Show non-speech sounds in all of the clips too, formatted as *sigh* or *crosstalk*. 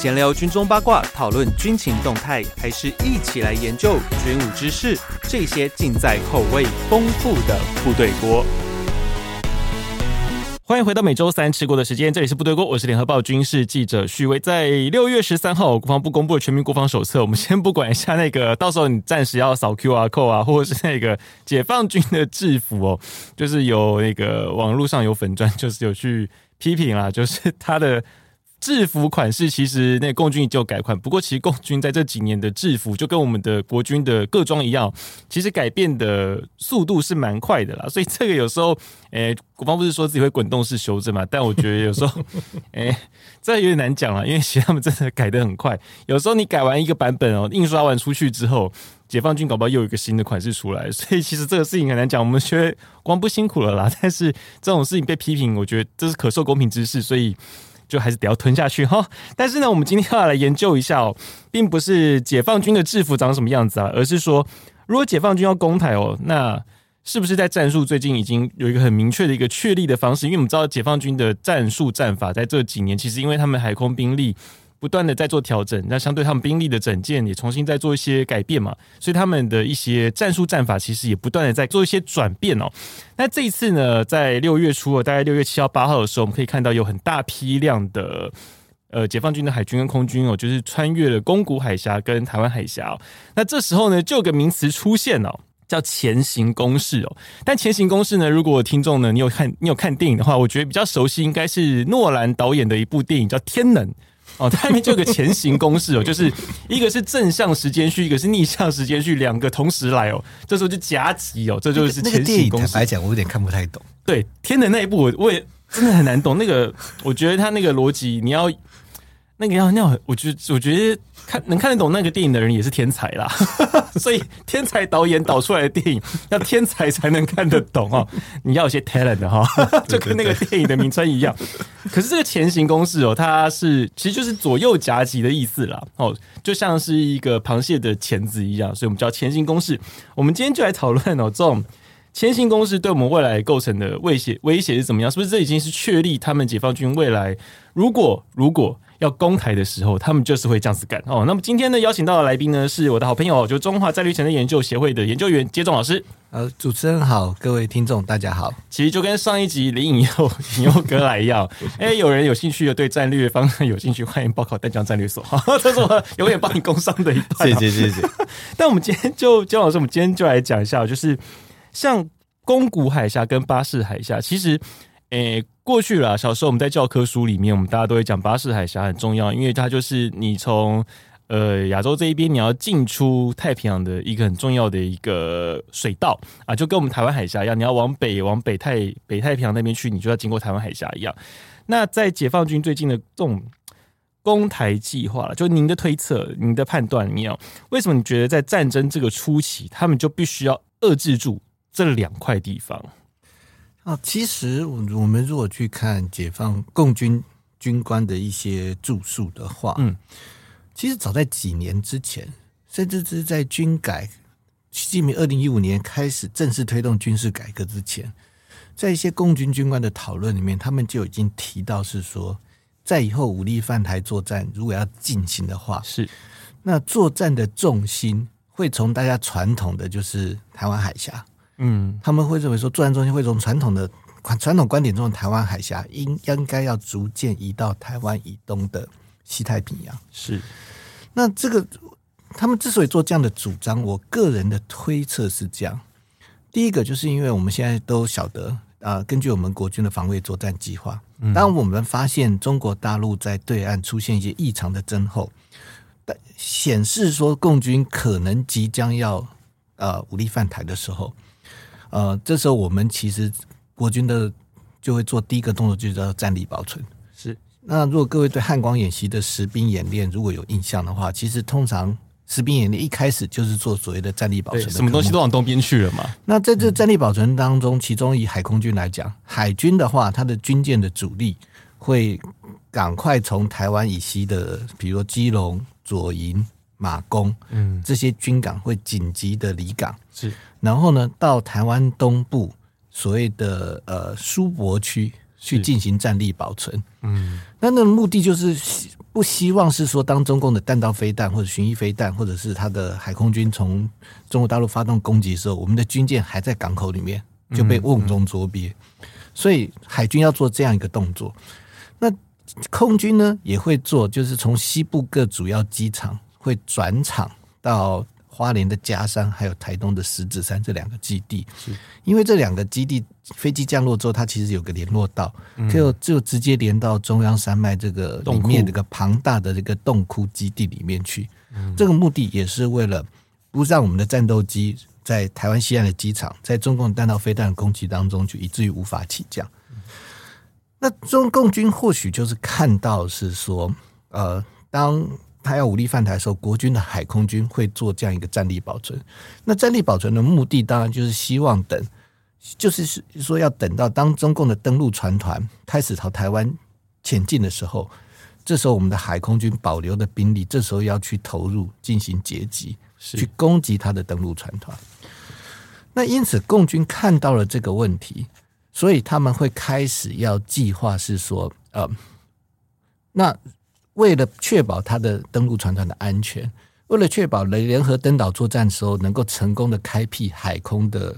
闲聊军中八卦，讨论军情动态，还是一起来研究军武知识？这些尽在口味丰富的部队锅。欢迎回到每周三吃锅的时间，这里是部队锅，我是联合报军事记者许巍。在六月十三号，国防部公布了全民国防手册。我们先不管一下那个，到时候你暂时要扫 QR code 啊，或者是那个解放军的制服哦，*laughs* 就是有那个网络上有粉砖，就是有去批评啦，就是他的。制服款式其实那共军已经有改款，不过其实共军在这几年的制服就跟我们的国军的各装一样，其实改变的速度是蛮快的啦。*laughs* 所以这个有时候，诶、国防部是说自己会滚动式修正嘛，*laughs* 但我觉得有时候，诶、这有点难讲了，因为其实他们真的改得很快。有时候你改完一个版本哦，印刷完出去之后，解放军搞不好又有一个新的款式出来，所以其实这个事情很难讲。我们觉得国防部辛苦了啦，但是这种事情被批评，我觉得这是可受公平之事，所以。就还是得要吞下去哈，*laughs* 但是呢，我们今天要来研究一下哦，并不是解放军的制服长什么样子啊，而是说，如果解放军要攻台哦，那是不是在战术最近已经有一个很明确的一个确立的方式？因为我们知道解放军的战术战法在这几年，其实因为他们海空兵力。不断的在做调整，那相对他们兵力的整建也重新在做一些改变嘛，所以他们的一些战术战法其实也不断的在做一些转变哦。那这一次呢，在六月初，大概六月七号、八号的时候，我们可以看到有很大批量的呃解放军的海军跟空军哦，就是穿越了宫古海峡跟台湾海峡。那这时候呢，就有个名词出现哦，叫前行攻势哦。但前行攻势呢，如果听众呢，你有看你有看电影的话，我觉得比较熟悉，应该是诺兰导演的一部电影叫《天能》。哦，它里面就有个前行公式哦，就是一个是正向时间序，一个是逆向时间序，两个同时来哦，这时候就夹击哦，这就是前行攻势。坦白讲，我有点看不太懂。对，天的那一部我我也真的很难懂。那个，我觉得他那个逻辑，你要。那个要那，我觉得我觉得看能看得懂那个电影的人也是天才啦，*laughs* 所以天才导演导出来的电影要天才才能看得懂哦，你要有些 talent 的哈，*laughs* 就跟那个电影的名称一样。可是这个前行公式哦，它是其实就是左右夹击的意思啦，哦，就像是一个螃蟹的钳子一样，所以我们叫前行公式。我们今天就来讨论哦，这种前行公式对我们未来构成的威胁威胁是怎么样？是不是这已经是确立他们解放军未来如果如果要攻台的时候，他们就是会这样子干哦。那么今天呢，邀请到的来宾呢，是我的好朋友，就中华战略前瞻研究协会的研究员接种老师。呃，主持人好，各位听众大家好。其实就跟上一集林颖佑颖佑哥来一样，*laughs* 哎、欸，有人有兴趣的对战略方向有兴趣，欢迎报考淡江战略所。*laughs* 这是我永远帮你工商的一段。谢谢谢谢。*laughs* 但我们今天就接种老师，我们今天就来讲一下，就是像宫古海峡跟巴士海峡，其实。诶、欸，过去了。小时候我们在教科书里面，我们大家都会讲巴士海峡很重要，因为它就是你从呃亚洲这一边你要进出太平洋的一个很重要的一个水道啊，就跟我们台湾海峡一样，你要往北往北太北太平洋那边去，你就要经过台湾海峡一样。那在解放军最近的这种攻台计划了，就您的推测、您的判断里面，为什么你觉得在战争这个初期，他们就必须要遏制住这两块地方？啊，其实我们如果去看解放共军军官的一些住宿的话，嗯，其实早在几年之前，甚至是在军改，习近平二零一五年开始正式推动军事改革之前，在一些共军军官的讨论里面，他们就已经提到是说，在以后武力犯台作战如果要进行的话，是那作战的重心会从大家传统的就是台湾海峡。嗯，他们会认为说，作战中心会从传统的传统观点中的台湾海峡应应该要逐渐移到台湾以东的西太平洋。是，那这个他们之所以做这样的主张，我个人的推测是这样：第一个，就是因为我们现在都晓得啊、呃，根据我们国军的防卫作战计划，当我们发现中国大陆在对岸出现一些异常的增厚，但显示说共军可能即将要呃武力犯台的时候。呃，这时候我们其实国军的就会做第一个动作，就叫战力保存。是。那如果各位对汉光演习的实兵演练如果有印象的话，其实通常实兵演练一开始就是做所谓的战力保存的。什么东西都往东边去了嘛？那在这战力保存当中，其中以海空军来讲，海军的话，它的军舰的主力会赶快从台湾以西的，比如说基隆、左营。马公，嗯，这些军港会紧急的离港，是，然后呢，到台湾东部所谓的呃苏博区去进行战力保存，嗯，那那个目的就是不希望是说，当中共的弹道飞弹或者巡弋飞弹，或者是他的海空军从中国大陆发动攻击的时候，我们的军舰还在港口里面就被瓮中捉鳖。所以海军要做这样一个动作，那空军呢也会做，就是从西部各主要机场会转场到花莲的佳山，还有台东的石子山这两个基地。是，因为这两个基地飞机降落之后，它其实有个联络道，就就直接连到中央山脉这个里面这个庞大的这个洞窟基地里面去。这个目的也是为了不让我们的战斗机。在台湾西岸的机场，在中共弹道飞弹的攻击当中，就以至于无法起降。那中共军或许就是看到是说，呃，当他要武力犯台的时候，国军的海空军会做这样一个战力保存。那战力保存的目的，当然就是希望等，就是说要等到当中共的登陆船团开始朝台湾前进的时候，这时候我们的海空军保留的兵力，这时候要去投入进行截击。去攻击他的登陆船团，那因此共军看到了这个问题，所以他们会开始要计划是说，呃，那为了确保他的登陆船团的安全，为了确保联联合登岛作战的时候能够成功的开辟海空的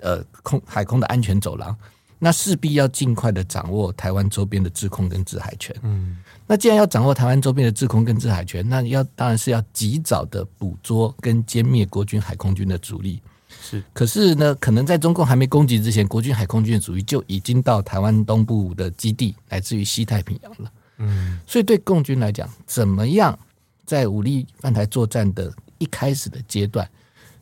呃空海空的安全走廊。那势必要尽快的掌握台湾周边的制空跟制海权。嗯，那既然要掌握台湾周边的制空跟制海权，那要当然是要及早的捕捉跟歼灭国军海空军的主力。是，可是呢，可能在中共还没攻击之前，国军海空军的主力就已经到台湾东部的基地，来自于西太平洋了。嗯，所以对共军来讲，怎么样在武力犯台作战的一开始的阶段，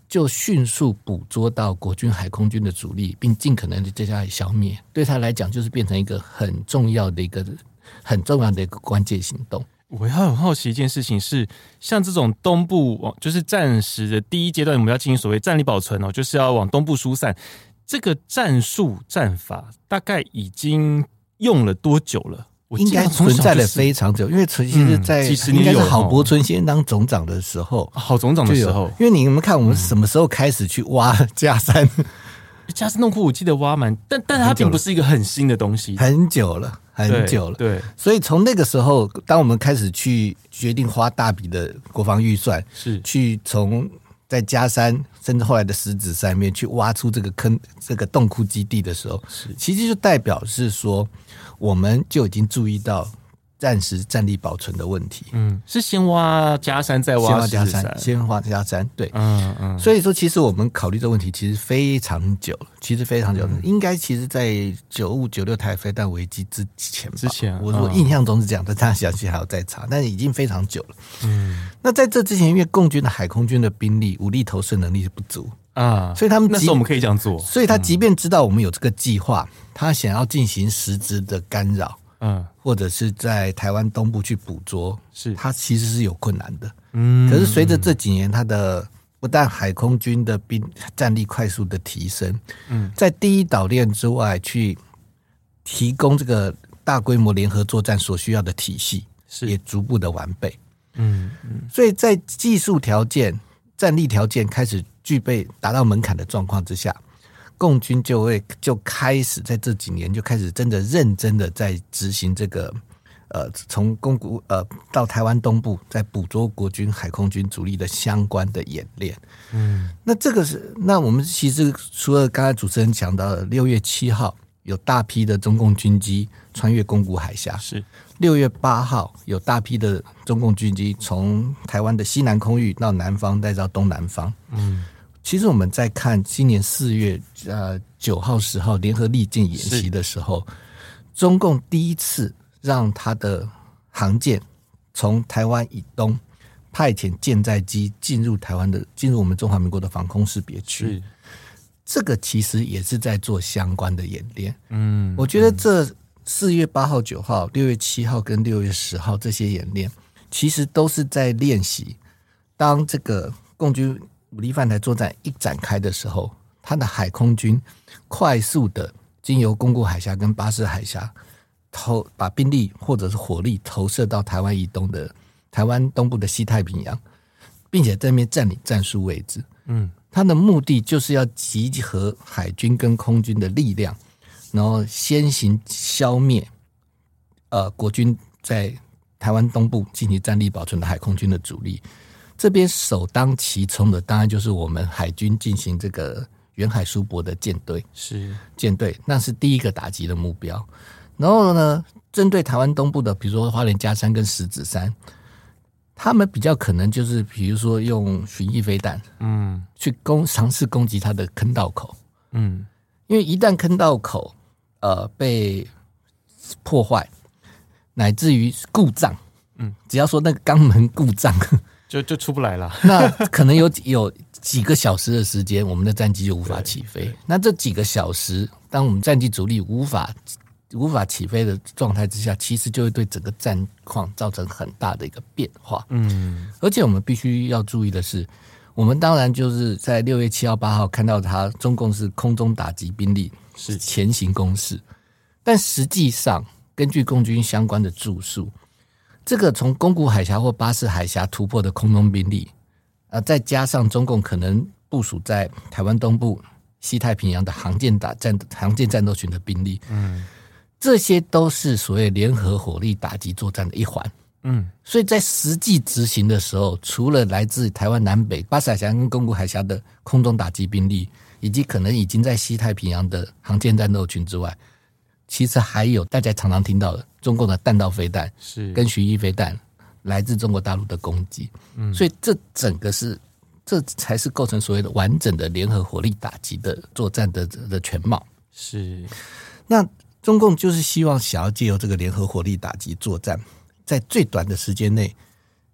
就迅速捕捉到国军海空军的主力，并尽可能的接下来消灭。对他来讲，就是变成一个很重要的一个很重要的一个关键行动。我要很好奇一件事情是，像这种东部往就是战时的第一阶段，我们要进行所谓战力保存哦，就是要往东部疏散。这个战术战法大概已经用了多久了？应该存在了非常久，因为其实在应该是郝柏村先当总长的时候，郝总长的时候，因为你们看我们什么时候开始去挖 *laughs* 加山？加山洞窟我记得挖满，但但它并不是一个很新的东西，很久了，很久了。对，所以从那个时候，当我们开始去决定花大笔的国防预算，是去从在加山甚至后来的石子山面去挖出这个坑、这个洞窟基地的时候，是其实就代表是说。我们就已经注意到暂时战力保存的问题。嗯，是先挖加山，再挖加山，先挖加山。对，嗯嗯。所以说，其实我们考虑这个问题其实非常久了，其实非常久了。应该其实，在九五九六台飞弹危机之前，之前，我我印象中是这样的，但详细还要再查。但是已经非常久了。嗯。那在这之前，因为共军的海空军的兵力武力投射能力是不足啊，所以他们那时候我们可以这样做。所以他即便知道我们有这个计划。他想要进行实质的干扰，嗯，或者是在台湾东部去捕捉，是他其实是有困难的，嗯。可是随着这几年，他的不但海空军的兵战力快速的提升，嗯，在第一岛链之外去提供这个大规模联合作战所需要的体系，是也逐步的完备，嗯嗯。所以在技术条件、战力条件开始具备达到门槛的状况之下。共军就会就开始在这几年就开始真的认真的在执行这个，呃，从宫古呃到台湾东部在捕捉国军海空军主力的相关的演练。嗯，那这个是那我们其实除了刚才主持人讲到的六月七号有大批的中共军机穿越宫古海峡，是六月八号有大批的中共军机从台湾的西南空域到南方再到东南方。嗯。其实我们在看今年四月呃九号十号联合利剑演习的时候，中共第一次让他的航舰从台湾以东派遣舰载机进入台湾的进入我们中华民国的防空识别区，这个其实也是在做相关的演练。嗯，我觉得这四月八号、九号、六月七号跟六月十号这些演练，其实都是在练习当这个共军。武力犯台作战一展开的时候，他的海空军快速的经由宫古海峡跟巴士海峡投把兵力或者是火力投射到台湾以东的台湾东部的西太平洋，并且在那边占领战术位置。嗯，他的目的就是要集合海军跟空军的力量，然后先行消灭呃国军在台湾东部进行战力保存的海空军的主力。这边首当其冲的，当然就是我们海军进行这个远海苏泊的舰队，是舰队，那是第一个打击的目标。然后呢，针对台湾东部的，比如说花莲加山跟石子山，他们比较可能就是，比如说用巡弋飞弹，嗯，去攻尝试攻击它的坑道口，嗯，因为一旦坑道口呃被破坏，乃至于故障，嗯，只要说那个肛门故障。*laughs* 就就出不来了，那 *laughs* 可能有有几个小时的时间，我们的战机就无法起飞。那这几个小时，当我们战机主力无法无法起飞的状态之下，其实就会对整个战况造成很大的一个变化。嗯，而且我们必须要注意的是，我们当然就是在六月七号、八号看到他中共是空中打击兵力是。前行攻势，但实际上根据共军相关的著述。这个从宫古海峡或巴士海峡突破的空中兵力，呃，再加上中共可能部署在台湾东部、西太平洋的航舰打战、航舰战斗群的兵力，嗯，这些都是所谓联合火力打击作战的一环，嗯，所以在实际执行的时候，除了来自台湾南北巴士海峡跟宫古海峡的空中打击兵力，以及可能已经在西太平洋的航舰战斗群之外，其实还有大家常常听到的中共的弹道飞弹，是。跟巡弋飞弹来自中国大陆的攻击，嗯，所以这整个是这才是构成所谓的完整的联合火力打击的作战的的全貌。是，那中共就是希望想要借由这个联合火力打击作战，在最短的时间内，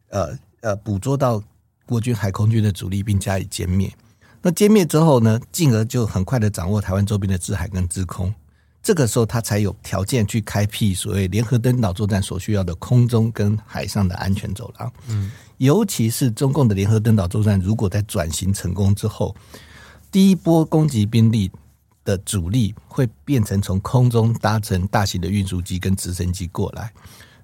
呃呃，捕捉到国军海空军的主力，并加以歼灭。那歼灭之后呢，进而就很快的掌握台湾周边的制海跟制空。这个时候，他才有条件去开辟所谓联合登岛作战所需要的空中跟海上的安全走廊。嗯，尤其是中共的联合登岛作战，如果在转型成功之后，第一波攻击兵力的主力会变成从空中搭乘大型的运输机跟直升机过来，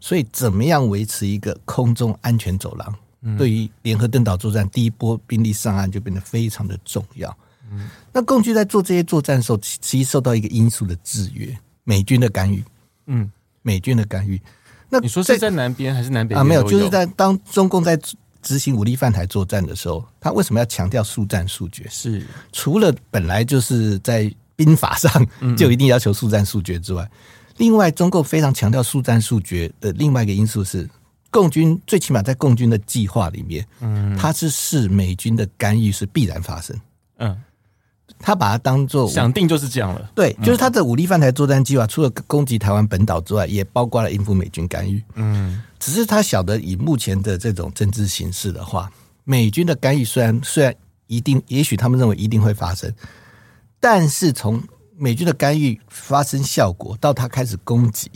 所以怎么样维持一个空中安全走廊，嗯、对于联合登岛作战第一波兵力上岸就变得非常的重要。那共军在做这些作战的时候，其实受到一个因素的制约，美军的干预。嗯，美军的干预。那你说是在南边还是南北啊？没有，就是在当中共在执行武力犯台作战的时候，他为什么要强调速战速决？是除了本来就是在兵法上 *laughs* 就一定要求速战速决之外，另外中共非常强调速战速决的另外一个因素是，共军最起码在共军的计划里面，嗯，他是视美军的干预是必然发生。嗯。他把它当做想定就是这样了，对，就是他的武力犯台作战计划，除了攻击台湾本岛之外，也包括了应付美军干预。嗯，只是他晓得以目前的这种政治形势的话，美军的干预虽然虽然一定，也许他们认为一定会发生，但是从美军的干预发生效果到他开始攻击，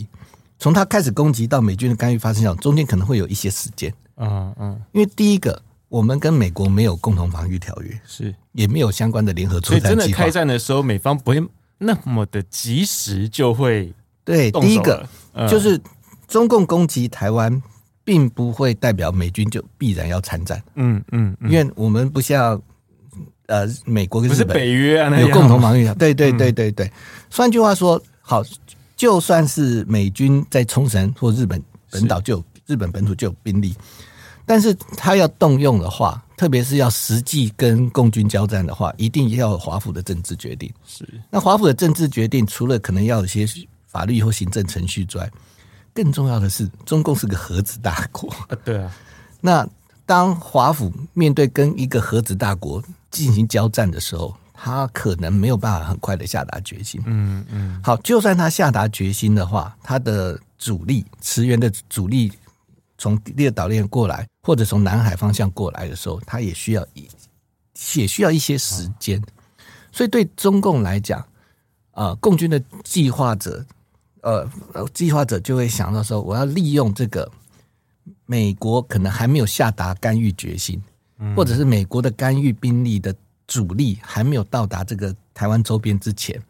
从他开始攻击到美军的干预发生效果，中间可能会有一些时间。嗯嗯，因为第一个。我们跟美国没有共同防御条约，是也没有相关的联合作战计划。所以真的开战的时候，美方不会那么的及时就会对。第一个、嗯、就是中共攻击台湾，并不会代表美军就必然要参战。嗯嗯，因为我们不像呃美国跟日本北约啊，有共同防御啊。*laughs* 对对对对对。换句话说，好，就算是美军在冲绳或日本本岛就有日本本土就有兵力。但是他要动用的话，特别是要实际跟共军交战的话，一定要有华府的政治决定。是，那华府的政治决定，除了可能要有些法律或行政程序之外，更重要的是，中共是个核子大国啊。对啊，那当华府面对跟一个核子大国进行交战的时候，他可能没有办法很快的下达决心。嗯嗯。好，就算他下达决心的话，他的主力驰援的主力。从第二岛链过来，或者从南海方向过来的时候，他也需要一也需要一些时间。所以对中共来讲，啊，共军的计划者，呃，计划者就会想到说，我要利用这个美国可能还没有下达干预决心，或者是美国的干预兵力的主力还没有到达这个台湾周边之前，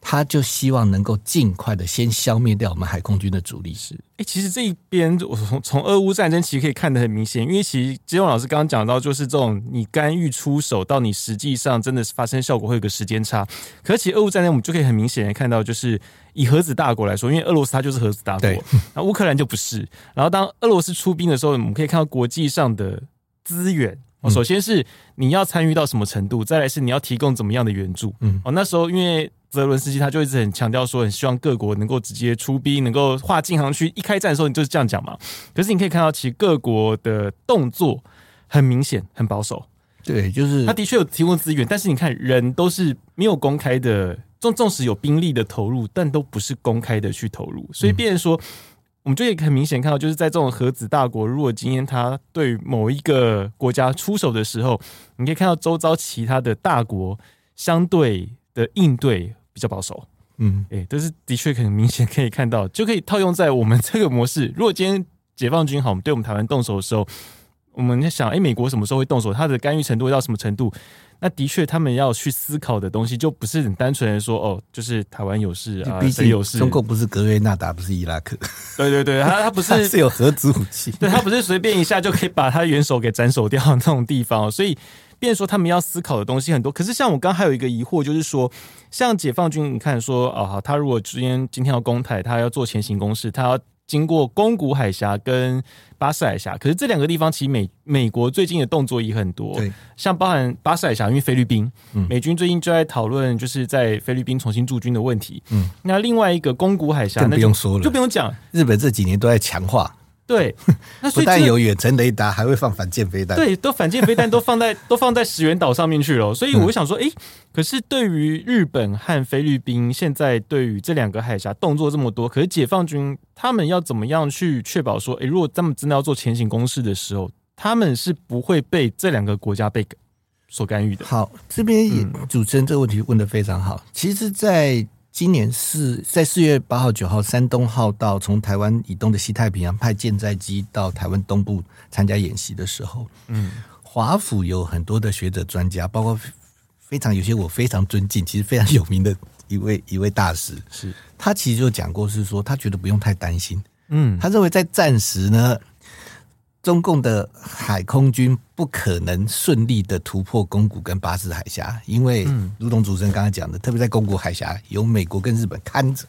他就希望能够尽快的先消灭掉我们海空军的主力。是，哎，其实这一边我从从俄乌战争其实可以看得很明显，因为其实吉永老师刚刚讲到，就是这种你干预出手到你实际上真的是发生效果会有个时间差。可是其实俄乌战争我们就可以很明显的看到，就是以核子大国来说，因为俄罗斯它就是核子大国，那乌克兰就不是。然后当俄罗斯出兵的时候，我们可以看到国际上的资源。哦，首先是你要参与到什么程度，再来是你要提供怎么样的援助。嗯，哦，那时候因为泽伦斯基他就一直很强调说，很希望各国能够直接出兵，能够划禁航区。一开战的时候，你就是这样讲嘛。可是你可以看到，其实各国的动作很明显，很保守。对，就是他的确有提供资源，但是你看人都是没有公开的，纵纵使有兵力的投入，但都不是公开的去投入，所以变成说。我们就可以很明显看到，就是在这种核子大国，如果今天他对某一个国家出手的时候，你可以看到周遭其他的大国相对的应对比较保守。嗯，哎，这是的确很明显可以看到，就可以套用在我们这个模式。如果今天解放军好，我们对我们台湾动手的时候，我们在想，哎，美国什么时候会动手？他的干预程度会到什么程度？那的确，他们要去思考的东西就不是很单纯的说哦，就是台湾有事啊，谁有事？中共不是格瑞纳达，不是伊拉克。对对对，他他不是 *laughs* 是有核子武器，对他不是随便一下就可以把他元首给斩首掉的那种地方。所以，变成说他们要思考的东西很多。可是，像我刚刚还有一个疑惑，就是说，像解放军，你看说哦，好，他如果今天今天要攻台，他要做前行攻势，他要。经过宫古海峡跟巴士海峡，可是这两个地方其实美美国最近的动作也很多，对，像包含巴士海峡，因为菲律宾，嗯，美军最近就在讨论，就是在菲律宾重新驻军的问题，嗯，那另外一个宫古海峡，那不用说了，就不用讲，日本这几年都在强化。对，*laughs* 那不但有远程雷达，还会放反舰飞弹。对，都反舰飞弹都放在 *laughs* 都放在石垣岛上面去了。所以我想说，哎、嗯，可是对于日本和菲律宾现在对于这两个海峡动作这么多，可是解放军他们要怎么样去确保说，哎，如果他们真的要做前行攻势的时候，他们是不会被这两个国家被所干预的？好，这边也主持人这个问题问的非常好。其实，在今年四在四月八号、九号，山东号到从台湾以东的西太平洋派舰载机到台湾东部参加演习的时候，嗯，华府有很多的学者专家，包括非常有些我非常尊敬，其实非常有名的一位一位大师，是。他其实就讲过，是说他觉得不用太担心，嗯，他认为在战时呢。中共的海空军不可能顺利的突破宫古跟巴士海峡，因为如同主持人刚刚讲的，特别在宫古海峡有美国跟日本看着。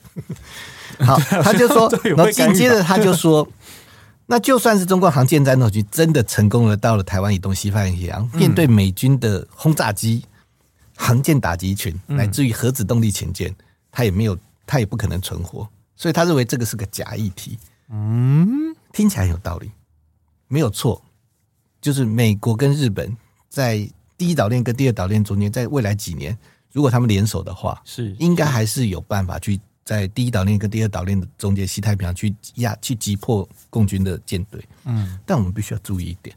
*laughs* 好，他就说，*laughs* 然后紧接着他就说，*laughs* 那就算是中国航舰战斗机真的成功了，到了台湾以东西太平洋，面对美军的轰炸机、航舰打击群，乃至于核子动力潜舰，他也没有，他也不可能存活。所以他认为这个是个假议题。嗯，听起来有道理。没有错，就是美国跟日本在第一岛链跟第二岛链中间，在未来几年，如果他们联手的话，是应该还是有办法去在第一岛链跟第二岛链的中间，西太平洋去压去击破共军的舰队。嗯，但我们必须要注意一点，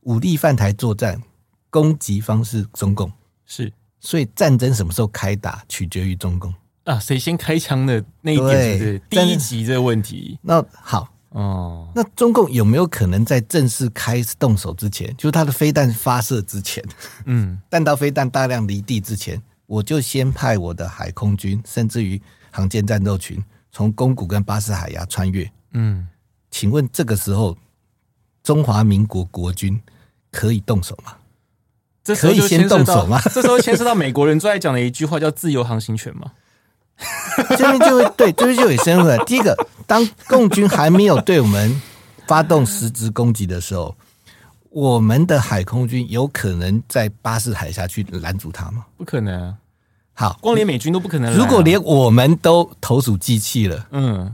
武力犯台作战，攻击方是中共，是，所以战争什么时候开打，取决于中共啊，谁先开枪的那一点是第一集这个问题。那好。哦，那中共有没有可能在正式开始动手之前，就是他的飞弹发射之前，嗯，*laughs* 弹道飞弹大量离地之前，我就先派我的海空军，甚至于航舰战斗群，从宫古跟巴士海峡穿越？嗯，请问这个时候中华民国国军可以动手吗？这可以先动手吗？这时候牵涉到美国人最爱讲的一句话，叫自由航行权吗？*laughs* 这边就会对，这边就会深入了。第一个，当共军还没有对我们发动实质攻击的时候，我们的海空军有可能在巴士海峡去拦阻他吗？不可能啊！好，光连美军都不可能。如果连我们都投鼠忌器了，嗯，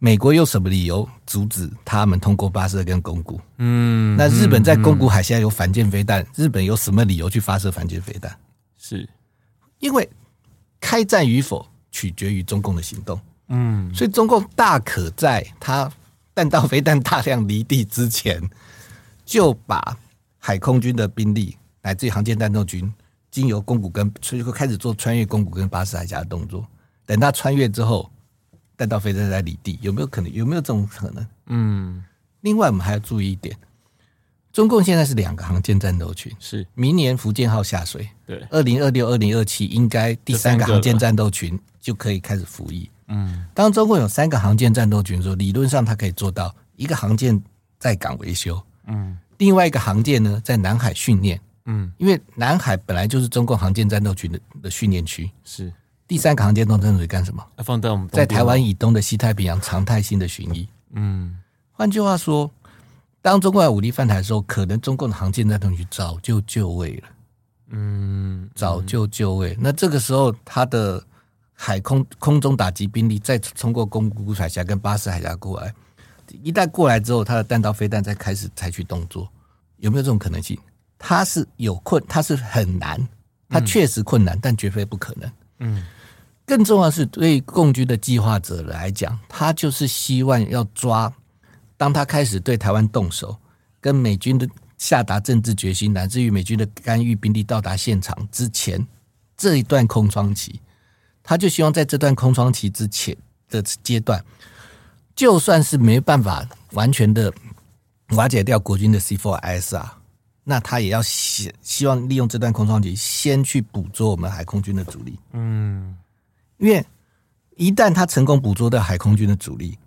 美国有什么理由阻止他们通过巴士跟宫古？嗯，那日本在宫古海峡有反舰飞弹，日本有什么理由去发射反舰飞弹？是因为开战与否？取决于中共的行动，嗯，所以中共大可在他弹道飞弹大量离地之前，就把海空军的兵力乃至于航舰战斗军经由宫古跟，所以说开始做穿越宫古跟巴士海峡的动作。等他穿越之后，弹道飞弹在离地，有没有可能？有没有这种可能？嗯。另外，我们还要注意一点，中共现在是两个航舰战斗群，是。明年福建号下水，对，二零二六、二零二七应该第三个航舰战斗群就可以开始服役。嗯，当中共有三个航舰战斗群的时候，理论上它可以做到一个航舰在港维修，嗯，另外一个航舰呢在南海训练，嗯，因为南海本来就是中共航舰战斗群的的训练区，是。第三个航舰战斗群干什么？放在我们在台湾以东的西太平洋常态性的巡弋。嗯，换句话说。当中共武力犯台的时候，可能中共的航舰战斗群早就就位了，嗯，早就就位。那这个时候，他的海空空中打击兵力再通过宫古海峡跟巴士海峡过来，一旦过来之后，他的弹道飞弹再开始采取动作，有没有这种可能性？他是有困，他是很难，他确实困难，但绝非不可能。嗯，更重要的是，对共军的计划者来讲，他就是希望要抓。当他开始对台湾动手，跟美军的下达政治决心，乃至于美军的干预兵力到达现场之前，这一段空窗期，他就希望在这段空窗期之前的阶段，就算是没办法完全的瓦解掉国军的 C4ISR，那他也要希希望利用这段空窗期，先去捕捉我们海空军的主力。嗯，因为一旦他成功捕捉到海空军的主力。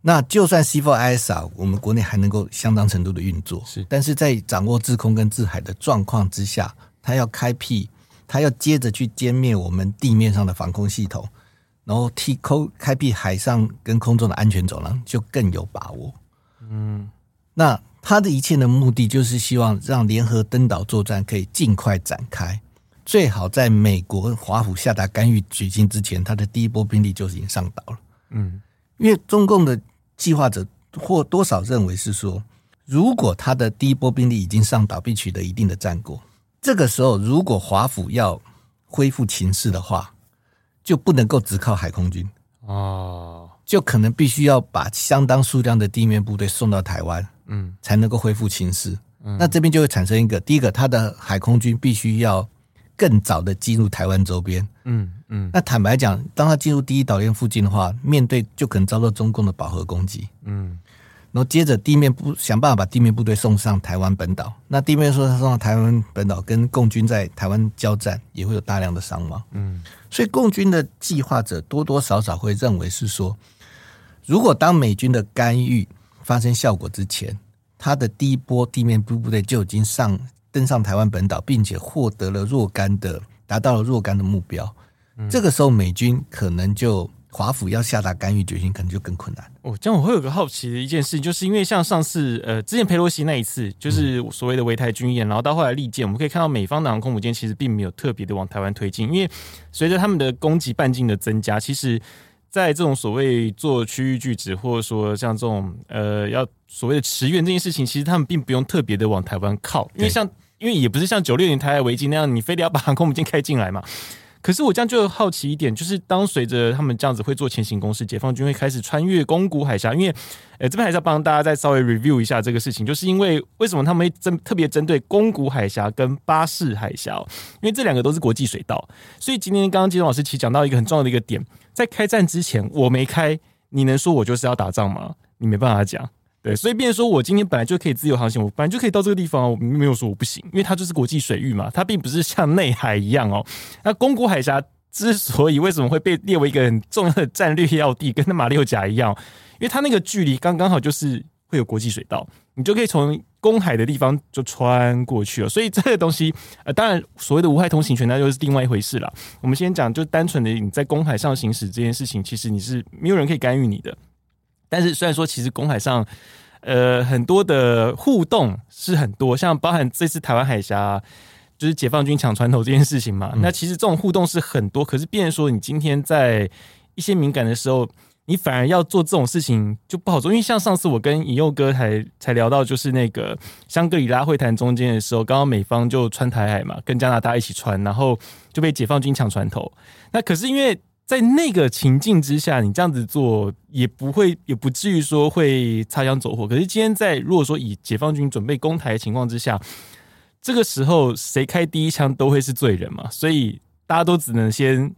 那就算 C4ISR，我们国内还能够相当程度的运作，是，但是在掌握制空跟制海的状况之下，他要开辟，他要接着去歼灭我们地面上的防空系统，然后替空开辟海上跟空中的安全走廊，就更有把握。嗯，那他的一切的目的就是希望让联合登岛作战可以尽快展开，最好在美国华府下达干预决心之前，他的第一波兵力就已经上岛了。嗯，因为中共的。计划者或多少认为是说，如果他的第一波兵力已经上岛，并取得一定的战果，这个时候如果华府要恢复情势的话，就不能够只靠海空军哦，就可能必须要把相当数量的地面部队送到台湾，嗯，才能够恢复情势。那这边就会产生一个，第一个，他的海空军必须要更早的进入台湾周边，嗯。嗯，那坦白讲，当他进入第一岛链附近的话，面对就可能遭到中共的饱和攻击。嗯，然后接着地面部想办法把地面部队送上台湾本岛。那地面说他送到台湾本岛，跟共军在台湾交战，也会有大量的伤亡。嗯，所以共军的计划者多多少少会认为是说，如果当美军的干预发生效果之前，他的第一波地面部部队就已经上登上台湾本岛，并且获得了若干的达到了若干的目标。这个时候，美军可能就华府要下达干预决心，可能就更困难。哦，这样我会有个好奇的一件事，就是因为像上次呃，之前佩洛西那一次，就是所谓的围台军演，然后到后来利剑，我们可以看到美方的航空母舰其实并没有特别的往台湾推进，因为随着他们的攻击半径的增加，其实，在这种所谓做区域拒止，或者说像这种呃要所谓的驰援这件事情，其实他们并不用特别的往台湾靠，因为像因为也不是像九六年台海危机那样，你非得要把航空母舰开进来嘛。*laughs* 可是我这样就好奇一点，就是当随着他们这样子会做前行攻势，解放军会开始穿越宫古海峡，因为，呃，这边还是要帮大家再稍微 review 一下这个事情，就是因为为什么他们针特别针对宫古海峡跟巴士海峡？因为这两个都是国际水道，所以今天刚刚金老师其实讲到一个很重要的一个点，在开战之前我没开，你能说我就是要打仗吗？你没办法讲。对，所以变说我今天本来就可以自由航行，我本来就可以到这个地方，我没有说我不行，因为它就是国际水域嘛，它并不是像内海一样哦。那宫古海峡之所以为什么会被列为一个很重要的战略要地，跟那马六甲一样，因为它那个距离刚刚好就是会有国际水道，你就可以从公海的地方就穿过去了。所以这个东西，呃，当然所谓的无害通行权那就是另外一回事了。我们先讲，就单纯的你在公海上行驶这件事情，其实你是没有人可以干预你的。但是虽然说，其实公海上，呃，很多的互动是很多，像包含这次台湾海峡就是解放军抢船头这件事情嘛，嗯、那其实这种互动是很多。可是，变成说你今天在一些敏感的时候，你反而要做这种事情就不好做，因为像上次我跟尹佑哥才才聊到，就是那个香格里拉会谈中间的时候，刚刚美方就穿台海嘛，跟加拿大一起穿，然后就被解放军抢船头。那可是因为。在那个情境之下，你这样子做也不会，也不至于说会擦枪走火。可是今天在如果说以解放军准备攻台的情况之下，这个时候谁开第一枪都会是罪人嘛，所以大家都只能先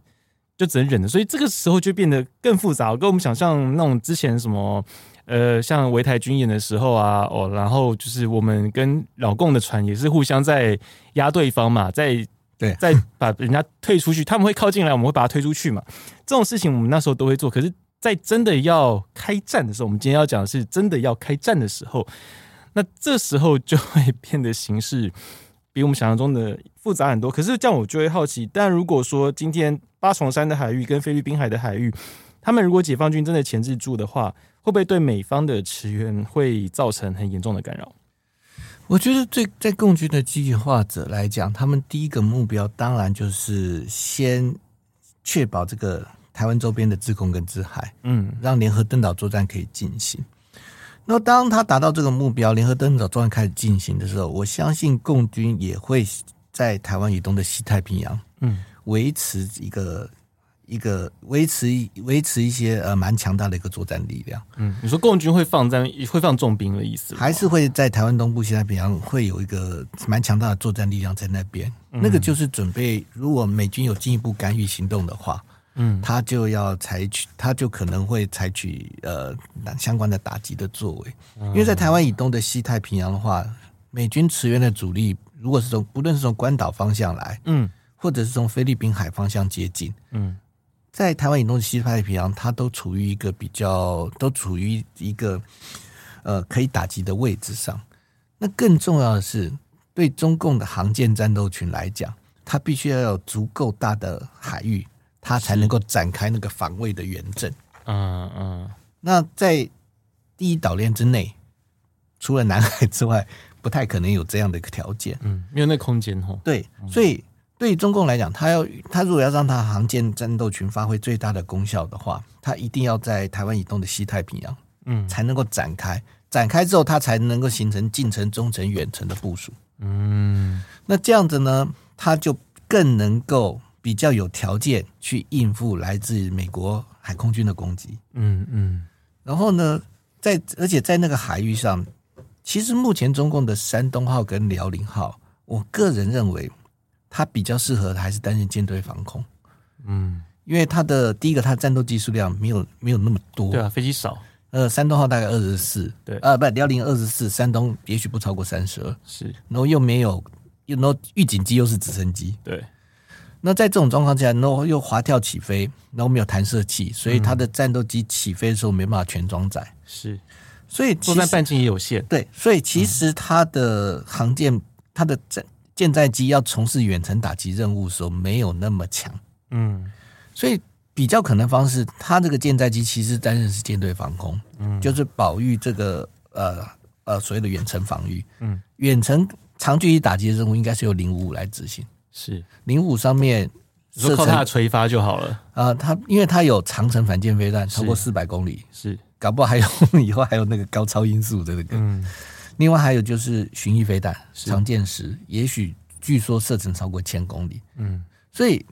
就只能忍着。所以这个时候就变得更复杂，跟我们想象那种之前什么呃，像围台军演的时候啊，哦，然后就是我们跟老共的船也是互相在压对方嘛，在对，在把人家退出去，他们会靠近来，我们会把他推出去嘛。这种事情我们那时候都会做，可是，在真的要开战的时候，我们今天要讲的是真的要开战的时候，那这时候就会变得形势比我们想象中的复杂很多。可是这样我就会好奇，但如果说今天八重山的海域跟菲律宾海的海域，他们如果解放军真的钳制住的话，会不会对美方的驰援会造成很严重的干扰？我觉得，对在共军的计划者来讲，他们第一个目标当然就是先确保这个台湾周边的制空跟制海，嗯，让联合登岛作战可以进行。那当他达到这个目标，联合登岛作战开始进行的时候，我相信共军也会在台湾以东的西太平洋，嗯，维持一个。一个维持维持一些呃蛮强大的一个作战力量。嗯，你说共军会放在会放重兵的意思，还是会在台湾东部西太平洋会有一个蛮强大的作战力量在那边？嗯、那个就是准备，如果美军有进一步干预行动的话，嗯，他就要采取，他就可能会采取呃相关的打击的作为。因为在台湾以东的西太平洋的话，美军驰援的主力如果是从不论是从关岛方向来，嗯，或者是从菲律宾海方向接近，嗯。在台湾以东的西太平洋，它都处于一个比较，都处于一个呃可以打击的位置上。那更重要的是，对中共的航舰战斗群来讲，它必须要有足够大的海域，它才能够展开那个防卫的远征。嗯嗯。那在第一岛链之内，除了南海之外，不太可能有这样的一个条件。嗯，没有那空间哦。对，所以。对于中共来讲，他要他如果要让他航舰战斗群发挥最大的功效的话，他一定要在台湾以东的西太平洋，嗯，才能够展开。展开之后，他才能够形成近程、中程、远程的部署。嗯，那这样子呢，他就更能够比较有条件去应付来自美国海空军的攻击。嗯嗯。然后呢，在而且在那个海域上，其实目前中共的山东号跟辽宁号，我个人认为。它比较适合的还是担任舰队防空，嗯，因为它的第一个，它的战斗机数量没有没有那么多，对啊，飞机少，呃，山东号大概二十四，对，呃，不，辽宁二十四，山东也许不超过三十二，是，然后又没有，又然后预警机又是直升机，对，那在这种状况下，然后又滑跳起飞，然后没有弹射器，所以它的战斗机起飞的时候没办法全装载，是，所以作战半径也有限，对，所以其实它的航舰，它的战舰载机要从事远程打击任务的时候，没有那么强，嗯，所以比较可能方式，它这个舰载机其实担任是舰队防空，嗯，就是保育这个呃呃所谓的远程防御，嗯，远程长距离打击的任务应该是由零五五来执行，是。零五五上面就靠它的垂发就好了，啊、呃，它因为它有长程反舰飞弹超过四百公里，是。搞不好还有 *laughs* 以后还有那个高超音速的那个，嗯。另外还有就是巡弋飞弹，长剑十，也许据说射程超过千公里。嗯，所以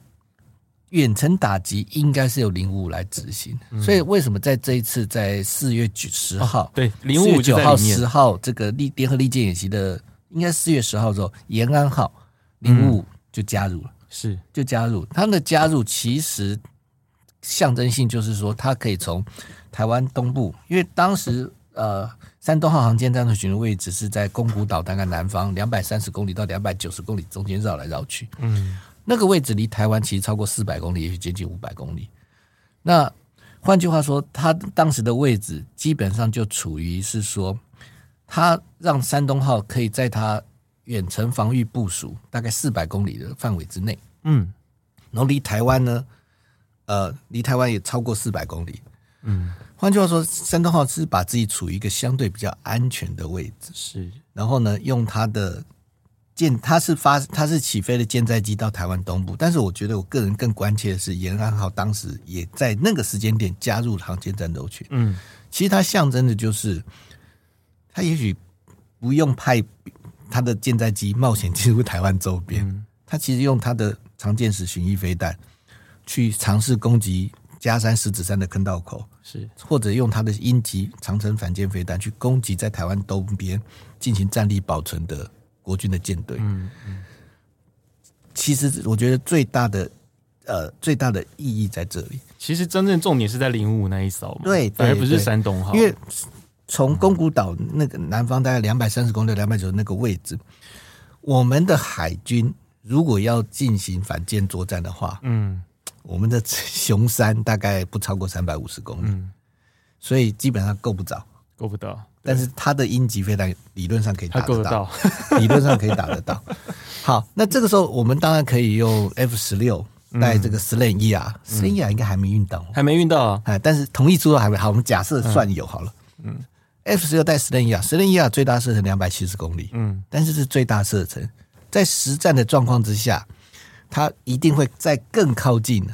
远程打击应该是由零五五来执行。嗯、所以为什么在这一次在四月九十号，哦、对零五五九号十号这个利联合利剑演习的，应该四月十号之后，延安号零五五就加入了，是就加入。他们的加入其实象征性就是说，它可以从台湾东部，因为当时呃。山东号航舰战斗群的位置是在宫古岛大概南方两百三十公里到两百九十公里中间绕来绕去，嗯，那个位置离台湾其实超过四百公里，也许接近五百公里。那换句话说，它当时的位置基本上就处于是说，它让山东号可以在它远程防御部署大概四百公里的范围之内，嗯，然后离台湾呢，呃，离台湾也超过四百公里，嗯。换句话说，山东号是把自己处于一个相对比较安全的位置，是。然后呢，用它的舰，它是发，它是起飞的舰载机到台湾东部。但是，我觉得我个人更关切的是，延安号当时也在那个时间点加入航舰战斗群。嗯，其实它象征的就是，它也许不用派它的舰载机冒险进入台湾周边，它其实用它的长剑式巡弋飞弹去尝试攻击。加山、石子山的坑道口是，或者用他的鹰击长城反舰飞弹去攻击在台湾东边进行战力保存的国军的舰队。嗯嗯，其实我觉得最大的呃最大的意义在这里。其实真正重点是在零五那一艘嘛，对，反而不是山东号，因为从宫古岛那个南方大概两百三十公里、两百九那个位置，我们的海军如果要进行反舰作战的话，嗯，我们的雄山大概不超过三百五十公里，嗯，所以基本上够不着，够不到。但是它的鹰击飞弹理论上可以打得到，得理论上可以打得到。*laughs* 好，那这个时候我们当然可以用 F 十六带这个 Slam ER，Slam ER 应该还没运到，还没运到啊。哎，但是同意书都还没好，我们假设算有好了。嗯，F 十六带 Slam ER，Slam ER 最大射程两百七十公里，嗯，但是是最大射程，在实战的状况之下，它一定会在更靠近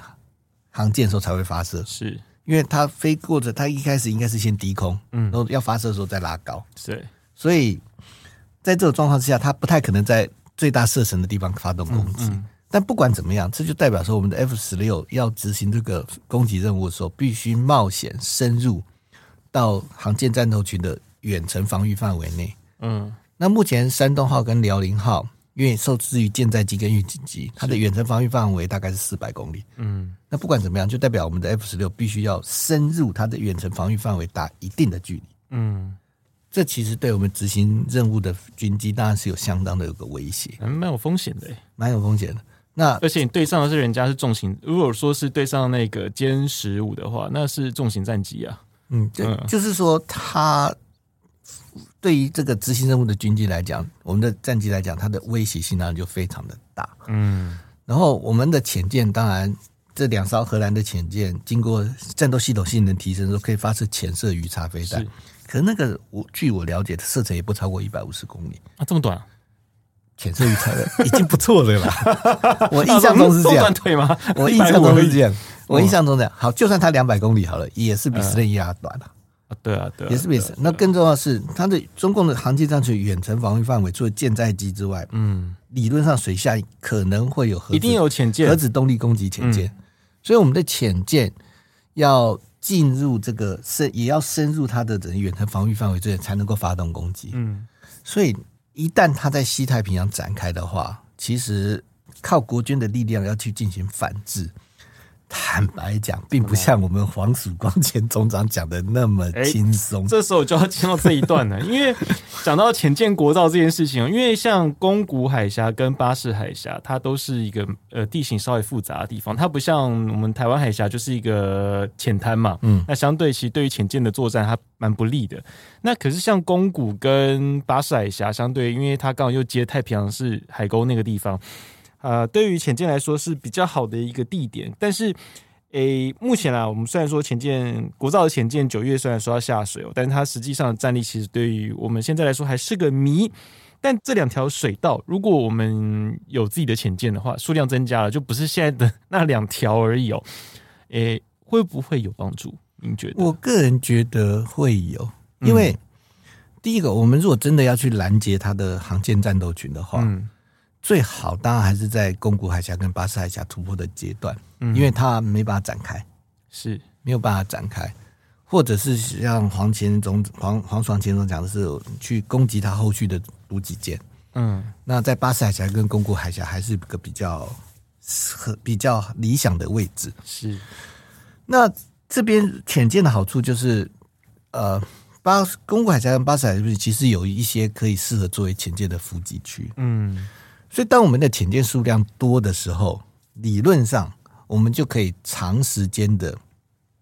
航舰的时候才会发射，是。因为它飞过着，它一开始应该是先低空，嗯，然后要发射的时候再拉高，是，所以在这种状况之下，它不太可能在最大射程的地方发动攻击。嗯嗯、但不管怎么样，这就代表说，我们的 F 十六要执行这个攻击任务的时候，必须冒险深入到航舰战斗群的远程防御范围内。嗯，那目前山东号跟辽宁号。因为受制于舰载机跟预警机，它的远程防御范围大概是四百公里。嗯，那不管怎么样，就代表我们的 F 十六必须要深入它的远程防御范围达一定的距离。嗯，这其实对我们执行任务的军机当然是有相当的有个威胁，蛮、嗯、有风险的，蛮有风险的。那而且你对上的是人家是重型，如果说是对上那个歼十五的话，那是重型战机啊。嗯，就就是说它。对于这个执行任务的军机来讲，我们的战机来讲，它的威胁性当然就非常的大。嗯，然后我们的潜舰，当然这两艘荷兰的潜舰经过战斗系统性能提升之后，可以发射潜射鱼叉飞弹。可是那个我据我了解，射程也不超过一百五十公里啊，这么短，啊潜射鱼叉的 *laughs* 已经不错了啦。*laughs* 我印象中是这样，断腿吗？我印象中是这样，我印象中这样。好，就算它两百公里好了，也是比斯内伊亚短了。对啊，对，也是没事。那更重要的是，它的中共的航舰战区远程防御范围，除了舰载机之外，嗯，理论上水下可能会有核，一定有潜舰，核子动力攻击潜舰。所以我们的潜舰要进入这个深，也要深入它的整个远程防御范围之内，才能够发动攻击。嗯，所以一旦它在西太平洋展开的话，其实靠国军的力量要去进行反制。坦白讲，并不像我们黄曙光前总长讲的那么轻松。这时候就要听到这一段了，因为讲到浅见国造这件事情，因为像宫古海峡跟巴士海峡，它都是一个呃地形稍微复杂的地方，它不像我们台湾海峡就是一个浅滩嘛。嗯，那相对其实对于浅见的作战，它蛮不利的。那可是像宫古跟巴士海峡，相对因为它刚好又接太平洋是海沟那个地方。呃，对于浅见来说是比较好的一个地点，但是，诶，目前啊，我们虽然说浅舰国造的浅舰九月虽然说要下水哦，但是它实际上的战力其实对于我们现在来说还是个谜。但这两条水道，如果我们有自己的潜舰的话，数量增加了，就不是现在的那两条而已哦。诶，会不会有帮助？您觉得？我个人觉得会有，因为、嗯、第一个，我们如果真的要去拦截它的航舰战斗群的话，嗯。最好当然还是在宫古海峡跟巴士海峡突破的阶段，嗯，因为它没办法展开，是。没有办法展开，或者是像黄前总黄黄爽前总讲的是去攻击他后续的补给舰，嗯，那在巴士海峡跟宫古海峡还是个比较和比较理想的位置，是。那这边浅舰的好处就是，呃，巴宫古海峡跟巴士海峡其实有一些可以适合作为潜舰的伏击区，嗯。所以，当我们的潜舰数量多的时候，理论上我们就可以长时间的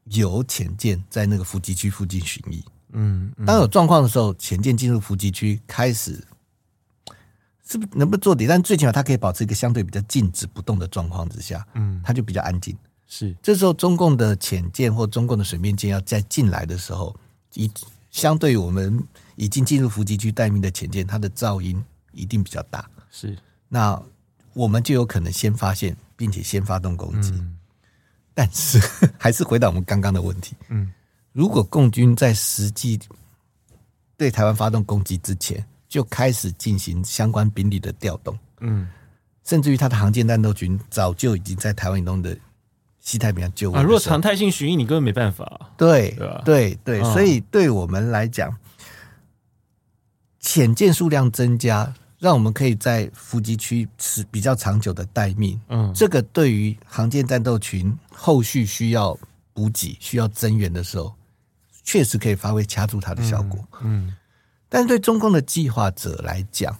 有潜舰在那个伏击区附近巡弋。嗯，当有状况的时候，潜舰进入伏击区，开始是不能不能做底？但最起码它可以保持一个相对比较静止不动的状况之下，嗯，它就比较安静。是，这时候中共的潜舰或中共的水面舰要再进来的时候，以相对于我们已经进入伏击区待命的潜舰，它的噪音一定比较大。是。那我们就有可能先发现，并且先发动攻击。嗯、*laughs* 但是 *laughs* 还是回到我们刚刚的问题，嗯，如果共军在实际对台湾发动攻击之前，就开始进行相关兵力的调动，嗯，甚至于他的航舰战斗群早就已经在台湾以东的西太平洋就位啊。如果常态性巡弋，你根本没办法。对，对吧？对对，所以对我们来讲，潜舰数量增加。让我们可以在伏击区持比较长久的待命，嗯，这个对于航舰战斗群后续需要补给、需要增援的时候，确实可以发挥掐住它的效果。嗯，嗯，但是对中共的计划者来讲，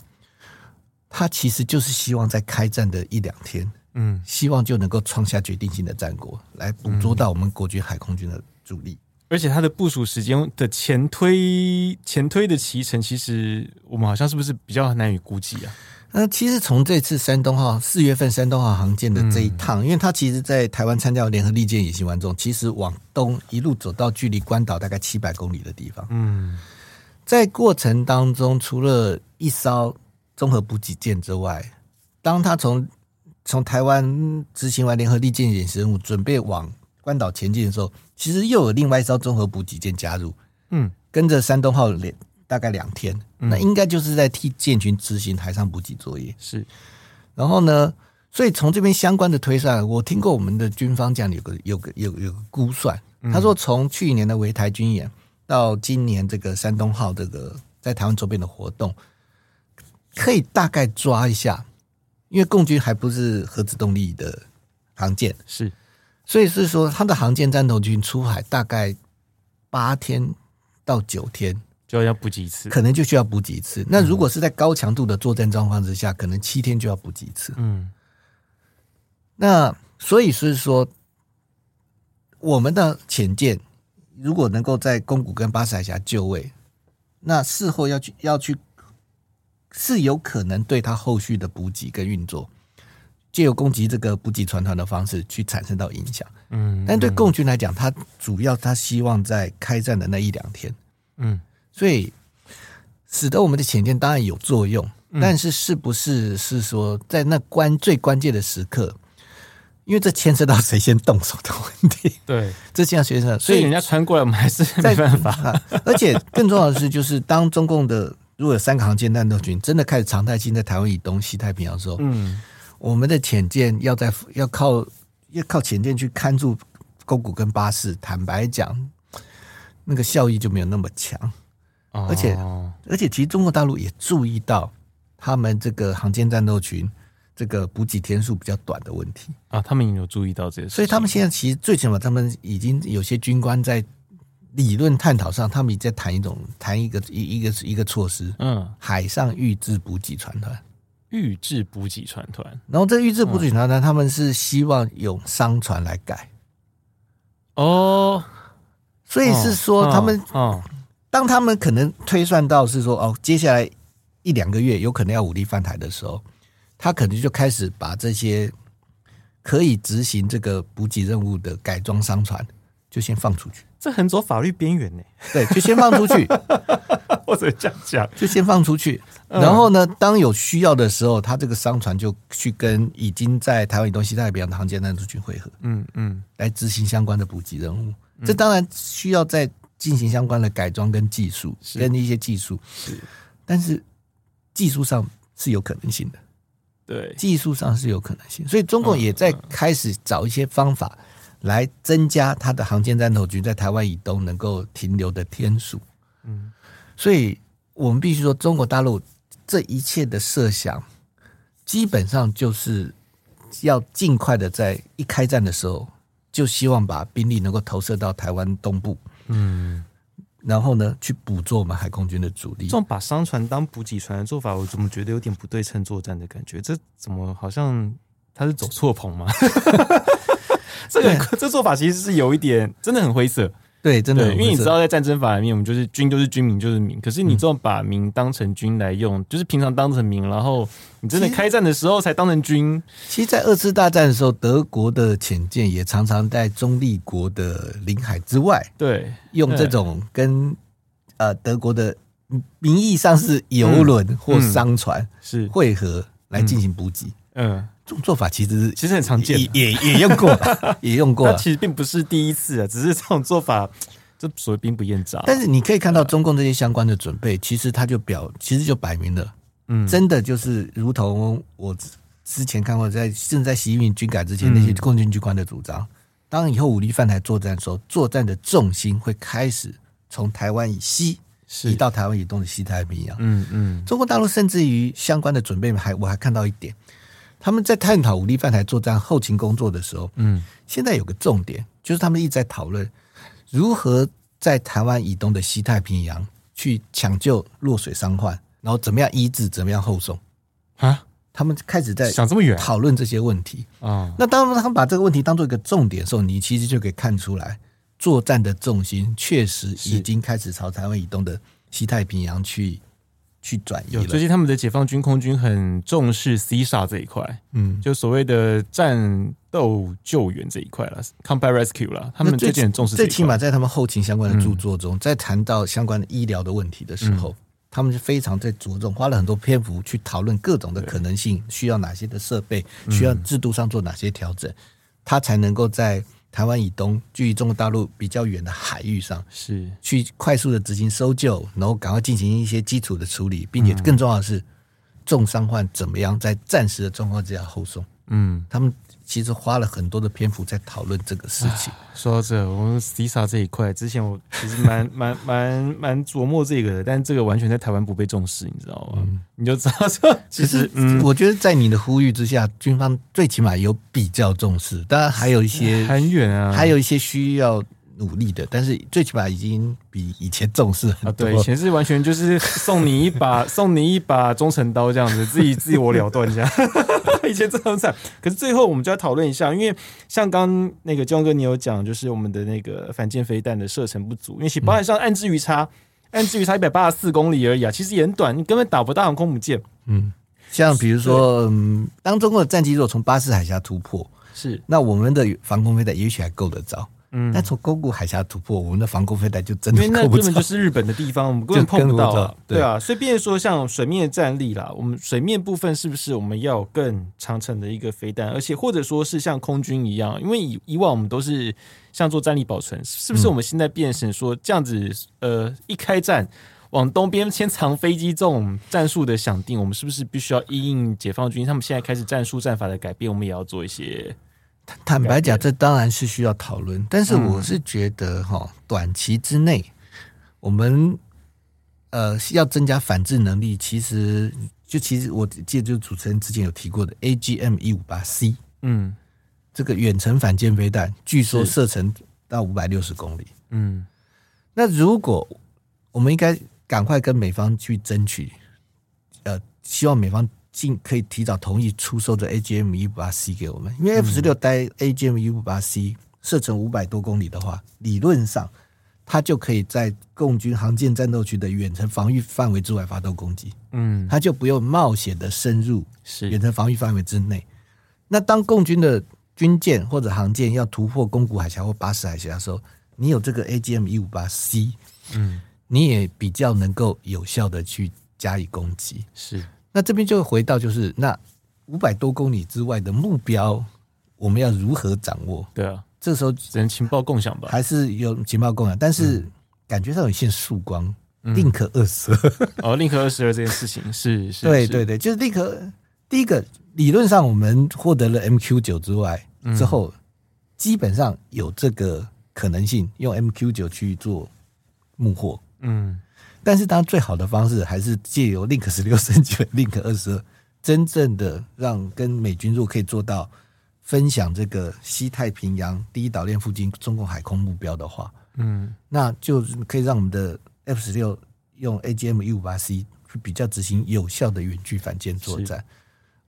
他其实就是希望在开战的一两天，嗯，希望就能够创下决定性的战果，来捕捉到我们国军海空军的主力。而且它的部署时间的前推前推的骑程，其实我们好像是不是比较难以估计啊？那其实从这次山东号四月份山东号航舰的这一趟，嗯、因为它其实在台湾参加联合利剑演习完之后，其实往东一路走到距离关岛大概七百公里的地方。嗯，在过程当中，除了一艘综合补给舰之外，当他从从台湾执行完联合利剑演习任务，准备往关岛前进的时候，其实又有另外一艘综合补给舰加入，嗯，跟着山东号连大概两天，嗯、那应该就是在替舰群执行海上补给作业。是，然后呢，所以从这边相关的推算，我听过我们的军方讲有个有个有有个估算，他说从去年的围台军演到今年这个山东号这个在台湾周边的活动，可以大概抓一下，因为共军还不是核子动力的航舰，是。所以是说，他的航舰战斗群出海大概八天到九天就要补给一次，可能就需要补给一次。那如果是在高强度的作战状况之下，可能七天就要补给一次。嗯，那所以是说，我们的潜舰如果能够在宫古跟巴士海峡就位，那事后要去要去是有可能对他后续的补给跟运作。借由攻击这个补给船团的方式去产生到影响，嗯，但对共军来讲，他主要他希望在开战的那一两天，嗯，所以使得我们的潜舰当然有作用，但是是不是是说在那关最关键的时刻，因为这牵涉到谁先动手的问题，对，*laughs* 这牵涉谁先，所以人家穿过来，我们还是没办法。而且更重要的是，就是当中共的如果有三个航舰战斗群真的开始常态性在台湾以东、西太平洋的时候，嗯。我们的潜舰要在要靠要靠潜舰去看住勾股跟巴士，坦白讲，那个效益就没有那么强。而且而且，其实中国大陆也注意到他们这个航舰战斗群这个补给天数比较短的问题啊，他们也有注意到这些，所以他们现在其实最起码他们已经有些军官在理论探讨上，他们也在谈一种谈一个一一个一个措施，嗯，海上预制补给船团。预制补给船团，然后这预制补给船团，嗯、他们是希望用商船来改。哦，所以是说他们，哦，当他们可能推算到是说哦，接下来一两个月有可能要武力犯台的时候，他可能就开始把这些可以执行这个补给任务的改装商船就先放出去。这很走法律边缘呢，对，就先放出去，*laughs* *laughs* 或者这样讲，就先放出去。然后呢，当有需要的时候，他这个商船就去跟已经在台湾以东西太平洋的航舰战斗群会合，嗯嗯，来执行相关的补给任务。这当然需要再进行相关的改装跟技术，跟一些技术。是，但是技术上是有可能性的，对，技术上是有可能性。所以中共也在开始找一些方法。来增加他的航舰战斗群在台湾以东能够停留的天数，嗯，所以我们必须说，中国大陆这一切的设想，基本上就是要尽快的在一开战的时候，就希望把兵力能够投射到台湾东部，嗯，然后呢，去捕捉我们海空军的主力。这种把商船当补给船的做法，我怎么觉得有点不对称作战的感觉？这怎么好像他是走错棚吗？*laughs* 这个这做法其实是有一点真的很灰色，对，真的，因为你知道，在战争法里面，我们就是军就是军，民就是民。可是你这种把民当成军来用，就是平常当成民，然后你真的开战的时候才当成军。其实，在二次大战的时候，德国的潜舰也常常在中立国的领海之外，对，用这种跟呃德国的名义上是游轮或商船是汇合来进行补给，嗯。这种做法其实其实很常见，也也 *laughs* 也用过，也用过。其实并不是第一次啊，只是这种做法，这所谓兵不厌诈。但是你可以看到中共这些相关的准备，其实他就表，其实就摆明了，嗯，真的就是如同我之前看过，在甚至在习近平军改之前，那些共军军官的主张，当以后武力犯台作战的时候，作战的重心会开始从台湾以西移到台湾以东的西太平洋。嗯嗯，中国大陆甚至于相关的准备，还我还看到一点。他们在探讨武力犯台作战后勤工作的时候，嗯，现在有个重点，就是他们一直在讨论如何在台湾以东的西太平洋去抢救落水伤患，然后怎么样医治，怎么样后送啊？他们开始在想这么远讨论这些问题啊。那当他们把这个问题当做一个重点的时候，你其实就可以看出来，作战的重心确实已经开始朝台湾以东的西太平洋去。去转移了。最近他们的解放军空军很重视 CSAR 这一块，嗯，就所谓的战斗救援这一块了，Combat Rescue 了。他们最近很重视。最起码在他们后勤相关的著作中，嗯、在谈到相关的医疗的问题的时候，嗯、他们是非常在着重，花了很多篇幅去讨论各种的可能性，需要哪些的设备，需要制度上做哪些调整，嗯、他才能够在。台湾以东，距离中国大陆比较远的海域上，是去快速的执行搜救，然后赶快进行一些基础的处理，并且更重要的是，重伤患怎么样在暂时的状况之下后送。嗯，他们。其实花了很多的篇幅在讨论这个事情。说到这，我们 CSAR 这一块，之前我其实蛮 *laughs* 蛮蛮蛮琢磨这个的，但这个完全在台湾不被重视，你知道吗？嗯、你就知道说，其实，嗯，我觉得在你的呼吁之下，军方最起码有比较重视，当然还有一些 *laughs* 很远啊，还有一些需要。努力的，但是最起码已经比以前重视很多。啊，对，以前是完全就是送你一把，*laughs* 送你一把忠诚刀这样子，自己自我了断一下。*laughs* 以前这样子，可是最后我们就要讨论一下，因为像刚刚那个建宏哥你有讲，就是我们的那个反舰飞弹的射程不足，因为其包含上岸之鱼叉，*laughs* 岸之鱼叉一百八十四公里而已啊，其实也很短，你根本打不到航空母舰。嗯，像比如说，嗯，当中国的战机如果从巴士海峡突破，是。那我们的防空飞弹也许还够得着。嗯，但从宫古海峡突破，我们的防空飞弹就真的因为那根本就是日本的地方，我们根本碰不到啊。对啊，所以变说像水面战力啦，我们水面部分是不是我们要有更长程的一个飞弹，而且或者说是像空军一样，因为以以往我们都是像做战力保存，是不是我们现在变成说这样子？呃，一开战往东边先藏飞机这种战术的想定，我们是不是必须要因应解放军他们现在开始战术战法的改变，我们也要做一些。坦白讲，这当然是需要讨论，但是我是觉得哈，短期之内我们呃要增加反制能力，其实就其实我记得就主持人之前有提过的 AGM 一五八 C，嗯，这个远程反舰飞弹，据说射程到五百六十公里，嗯，那如果我们应该赶快跟美方去争取，呃，希望美方。尽可以提早同意出售的 AGM 一五八 C 给我们，因为 F 十六带 AGM 一五八 C 射程五百多公里的话，理论上它就可以在共军航舰战斗区的远程防御范围之外发动攻击，嗯，它就不用冒险的深入远程防御范围之内。那当共军的军舰或者航舰要突破宫古海峡或巴士海峡的时候，你有这个 AGM 一五八 C，嗯，你也比较能够有效的去加以攻击，是。那这边就回到就是那五百多公里之外的目标，我们要如何掌握？对啊，这时候只能情报共享吧？还是有情报共享？但是感觉上有一线曙光，宁可二十二哦，宁可二十二这件事情是 *laughs* 是，对对对，就是宁可第一个理论上我们获得了 MQ 九之外之后，基本上有这个可能性用 MQ 九去做木货，嗯。但是，当然最好的方式还是借由 Link 十六 *laughs* 升级为 Link 二十二，真正的让跟美军如果可以做到分享这个西太平洋第一岛链附近中共海空目标的话，嗯，那就可以让我们的 F 十六用 AGM 一五八 C 去比较执行有效的远距反舰作战。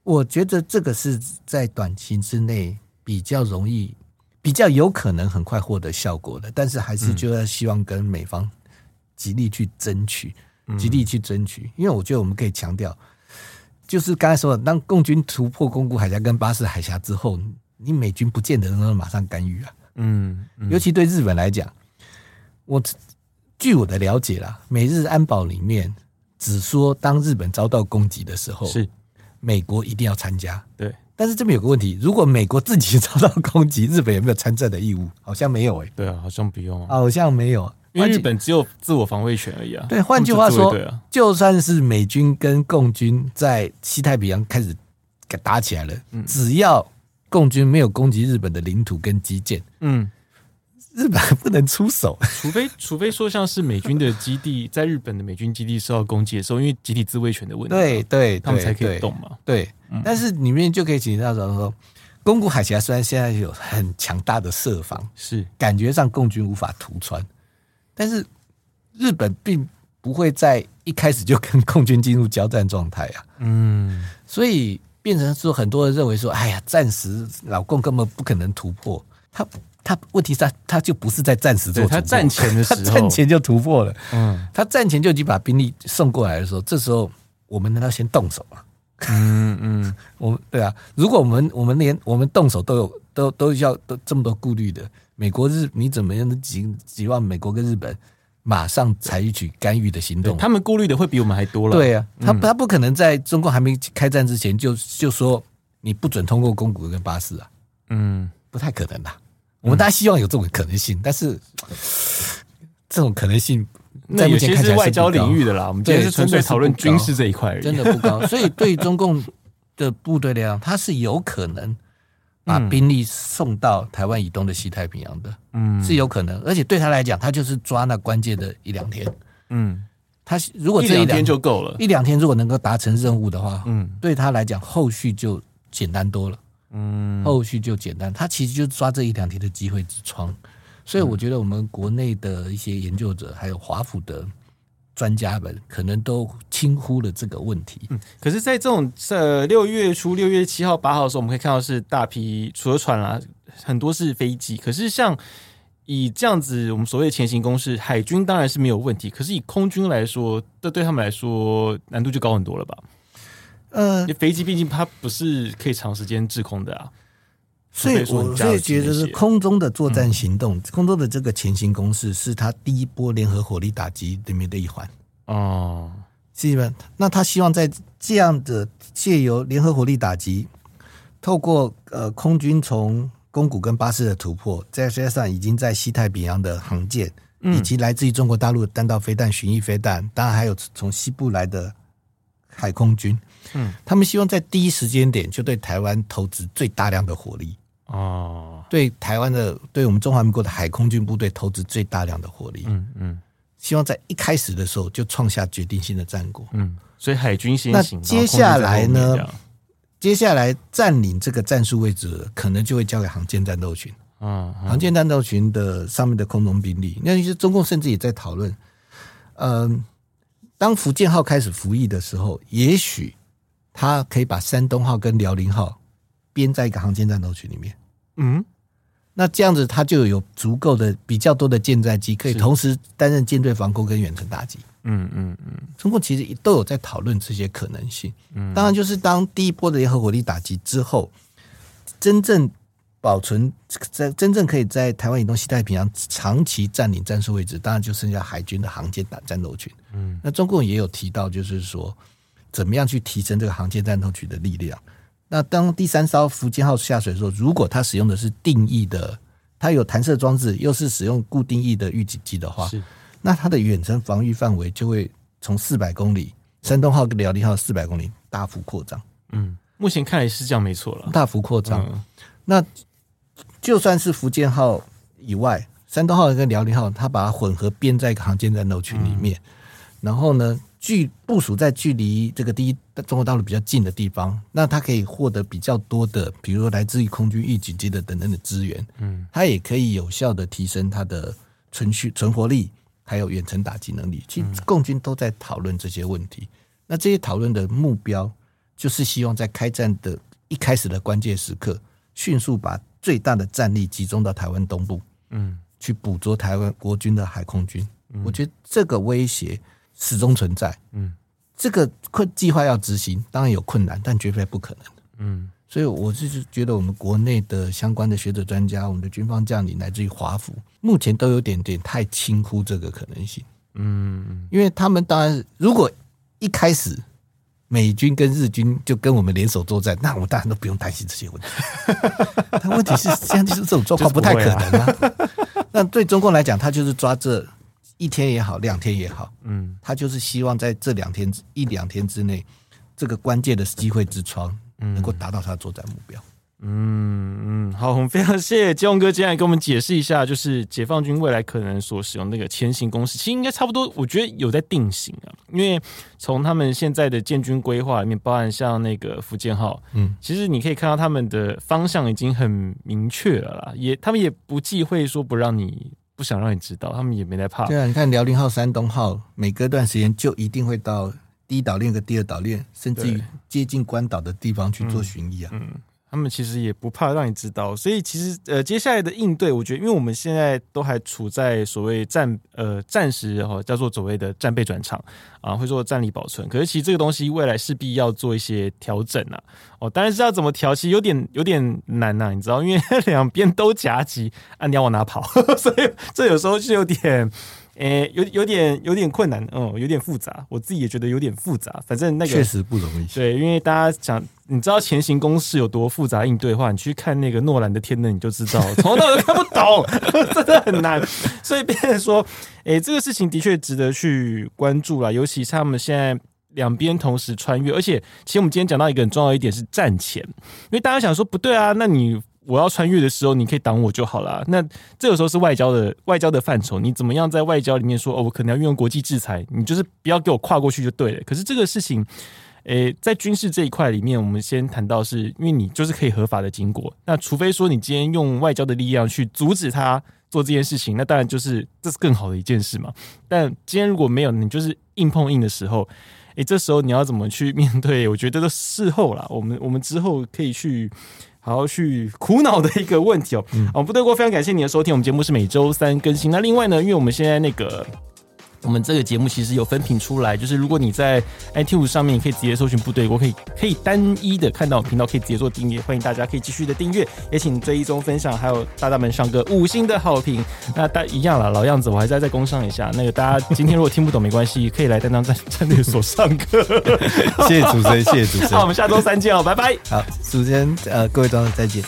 我觉得这个是在短期之内比较容易、比较有可能很快获得效果的。但是，还是就要希望跟美方。极力去争取，极力去争取，因为我觉得我们可以强调，就是刚才说的，当共军突破宫古海峡跟巴士海峡之后，你美军不见得能马上干预啊。嗯，尤其对日本来讲，我据我的了解啦，美日安保里面只说当日本遭到攻击的时候，是美国一定要参加。对，但是这边有个问题，如果美国自己 *laughs* 遭到攻击，日本有没有参战的义务？好像没有诶、欸。对啊，好像不用，啊好像没有。因为日本只有自我防卫权而已啊。对，换句话说，就算是美军跟共军在西太平洋开始打起来了，只要共军没有攻击日本的领土跟基建，嗯，日本不能出手，除非 *laughs* 除非说像是美军的基地在日本的美军基地受到攻击的时候，因为集体自卫权的问题，对对，他们才可以动嘛。对，但是里面就可以请到说，宫古海峡虽然现在有很强大的设防，是。感觉上共军无法突穿。但是日本并不会在一开始就跟共军进入交战状态啊。嗯，所以变成说很多人认为说，哎呀，暂时老共根本不可能突破。他他问题是他他就不是在暂时做，他战前的时候，*laughs* 他战前就突破了。嗯，他战前就已经把兵力送过来的时候，这时候我们难道先动手吗？嗯嗯，*laughs* 我们对啊，如果我们我们连我们动手都有都都要都这么多顾虑的，美国日你怎么样都指指望美国跟日本马上采取干预的行动？他们顾虑的会比我们还多了。对啊，他他不可能在中共还没开战之前就就说你不准通过公股跟巴士啊，嗯，不太可能的。我们大家希望有这种可能性，但是这种可能性。那有些是外交领域的啦，我们今天是纯粹讨论军事这一块，真的不高。所以对中共的部队来讲，它是有可能把兵力送到台湾以东的西太平洋的，嗯，是有可能。而且对他来讲，他就是抓那关键的一两天，嗯，他如果这一两天就够了，一两天如果能够达成任务的话，嗯，对他来讲后续就简单多了，嗯，后续就简单。他其实就抓这一两天的机会之窗。所以我觉得我们国内的一些研究者，还有华府的专家们，可能都轻忽了这个问题。嗯，可是，在这种呃六月初六月七号八号的时候，我们可以看到是大批除了船啦，很多是飞机。可是像以这样子，我们所谓的前行攻势，海军当然是没有问题。可是以空军来说，这对他们来说难度就高很多了吧？呃，飞机毕竟它不是可以长时间滞空的啊。所以，我所以觉得是空中的作战行动，空中的这个前行攻势，是他第一波联合火力打击里面的一环。哦，基本那他希望在这样的借由联合火力打击，透过呃空军从宫古跟巴士的突破，再加上已经在西太平洋的航舰，以及来自于中国大陆的弹道飞弹、巡弋飞弹，当然还有从西部来的海空军，嗯，他们希望在第一时间点就对台湾投掷最大量的火力。哦，对台湾的，对我们中华民国的海空军部队投资最大量的火力，嗯嗯，希望在一开始的时候就创下决定性的战果，嗯，所以海军先行。那接下来呢？接下来占领这个战术位置，可能就会交给航舰战斗群，嗯，航舰战斗群的上面的空中兵力。那其实中共甚至也在讨论，嗯，当福建号开始服役的时候，也许他可以把山东号跟辽宁号。编在一个航舰战斗群里面，嗯，那这样子他就有足够的比较多的舰载机，可以同时担任舰队防空跟远程打击。嗯嗯嗯，中共其实都有在讨论这些可能性。嗯，当然就是当第一波的联合火力打击之后，真正保存在真正可以在台湾以东西太平洋长期占领战术位置，当然就剩下海军的航舰打战斗群。嗯，那中共也有提到，就是说怎么样去提升这个航舰战斗群的力量。那当第三艘福建号下水的时候，如果它使用的是定义的，它有弹射装置，又是使用固定翼的预警机的话，是那它的远程防御范围就会从四百公里，山东号跟辽宁号四百公里大幅扩张。嗯，目前看来是这样，没错了，大幅扩张。嗯、那就算是福建号以外，山东号跟辽宁号，它把它混合编在一个航舰战斗群里面，嗯、然后呢？距部署在距离这个第一中国大陆比较近的地方，那它可以获得比较多的，比如说来自于空军预警机的等等的资源。嗯，它也可以有效的提升它的存续存活力，还有远程打击能力。其实共军都在讨论这些问题。那这些讨论的目标，就是希望在开战的一开始的关键时刻，迅速把最大的战力集中到台湾东部，嗯，去捕捉台湾国军的海空军。我觉得这个威胁。始终存在，嗯，这个困计划要执行，当然有困难，但绝非不可能，嗯，所以我是觉得我们国内的相关的学者专家，我们的军方将领，乃至于华府，目前都有点点太轻忽这个可能性，嗯，因为他们当然如果一开始美军跟日军就跟我们联手作战，那我们当然都不用担心这些问题，*laughs* 但问题是现在就是这种状况不太可能啊，*laughs* 那对中共来讲，他就是抓这。一天也好，两天也好，嗯，他就是希望在这两天一两天之内，这个关键的机会之窗，能够达到他的作战目标。嗯嗯，好，我们非常谢谢金龙哥今天来跟我们解释一下，就是解放军未来可能所使用那个前行攻势，其实应该差不多，我觉得有在定型啊。因为从他们现在的建军规划里面，包含像那个福建号，嗯，其实你可以看到他们的方向已经很明确了啦，也他们也不忌讳说不让你。不想让你知道，他们也没来怕。对啊，你看辽宁号、山东号，每隔段时间就一定会到第一岛链跟第二岛链，甚至于接近关岛的地方去做巡弋啊。嗯。他们其实也不怕让你知道，所以其实呃，接下来的应对，我觉得，因为我们现在都还处在所谓战呃战时哈，叫做所谓的战备转场啊，会做战力保存。可是其实这个东西未来势必要做一些调整啊，哦，当然是要怎么调，其实有点有点难呐、你知道，因为 *laughs* 两边都夹击，啊，你要往哪跑？*laughs* 所以这有时候是有点。诶、欸，有有点有点困难，嗯，有点复杂，我自己也觉得有点复杂。反正那个确实不容易。对，因为大家讲，你知道前行公式有多复杂应对的话，你去看那个诺兰的《天能》，你就知道，从头到尾都看不懂，*laughs* 真的很难。*laughs* 所以别人说，诶、欸，这个事情的确值得去关注啦，尤其是他们现在两边同时穿越，而且其实我们今天讲到一个很重要一点是战前，因为大家想说不对啊，那你。我要穿越的时候，你可以挡我就好了。那这个时候是外交的外交的范畴，你怎么样在外交里面说哦，我可能要运用国际制裁，你就是不要给我跨过去就对了。可是这个事情，诶，在军事这一块里面，我们先谈到是因为你就是可以合法的经过。那除非说你今天用外交的力量去阻止他做这件事情，那当然就是这是更好的一件事嘛。但今天如果没有，你就是硬碰硬的时候，诶，这时候你要怎么去面对？我觉得都事后啦，我们我们之后可以去。好好去苦恼的一个问题哦。嗯，哦，部队锅非常感谢你的收听，我们节目是每周三更新。那另外呢，因为我们现在那个。我们这个节目其实有分屏出来，就是如果你在 iTune 上面，你可以直接搜寻“部队锅”，可以可以单一的看到频道，可以直接做订阅。欢迎大家可以继续的订阅，也请追一中分享，还有大大们上个五星的好评。那大一样了，老样子，我还在再工上一下。那个大家今天如果听不懂没关系，可以来担当战战略所上课。*laughs* 谢谢主持人，谢谢主持人。那我们下周三见哦，拜拜。好，主持人，呃，各位观众再见。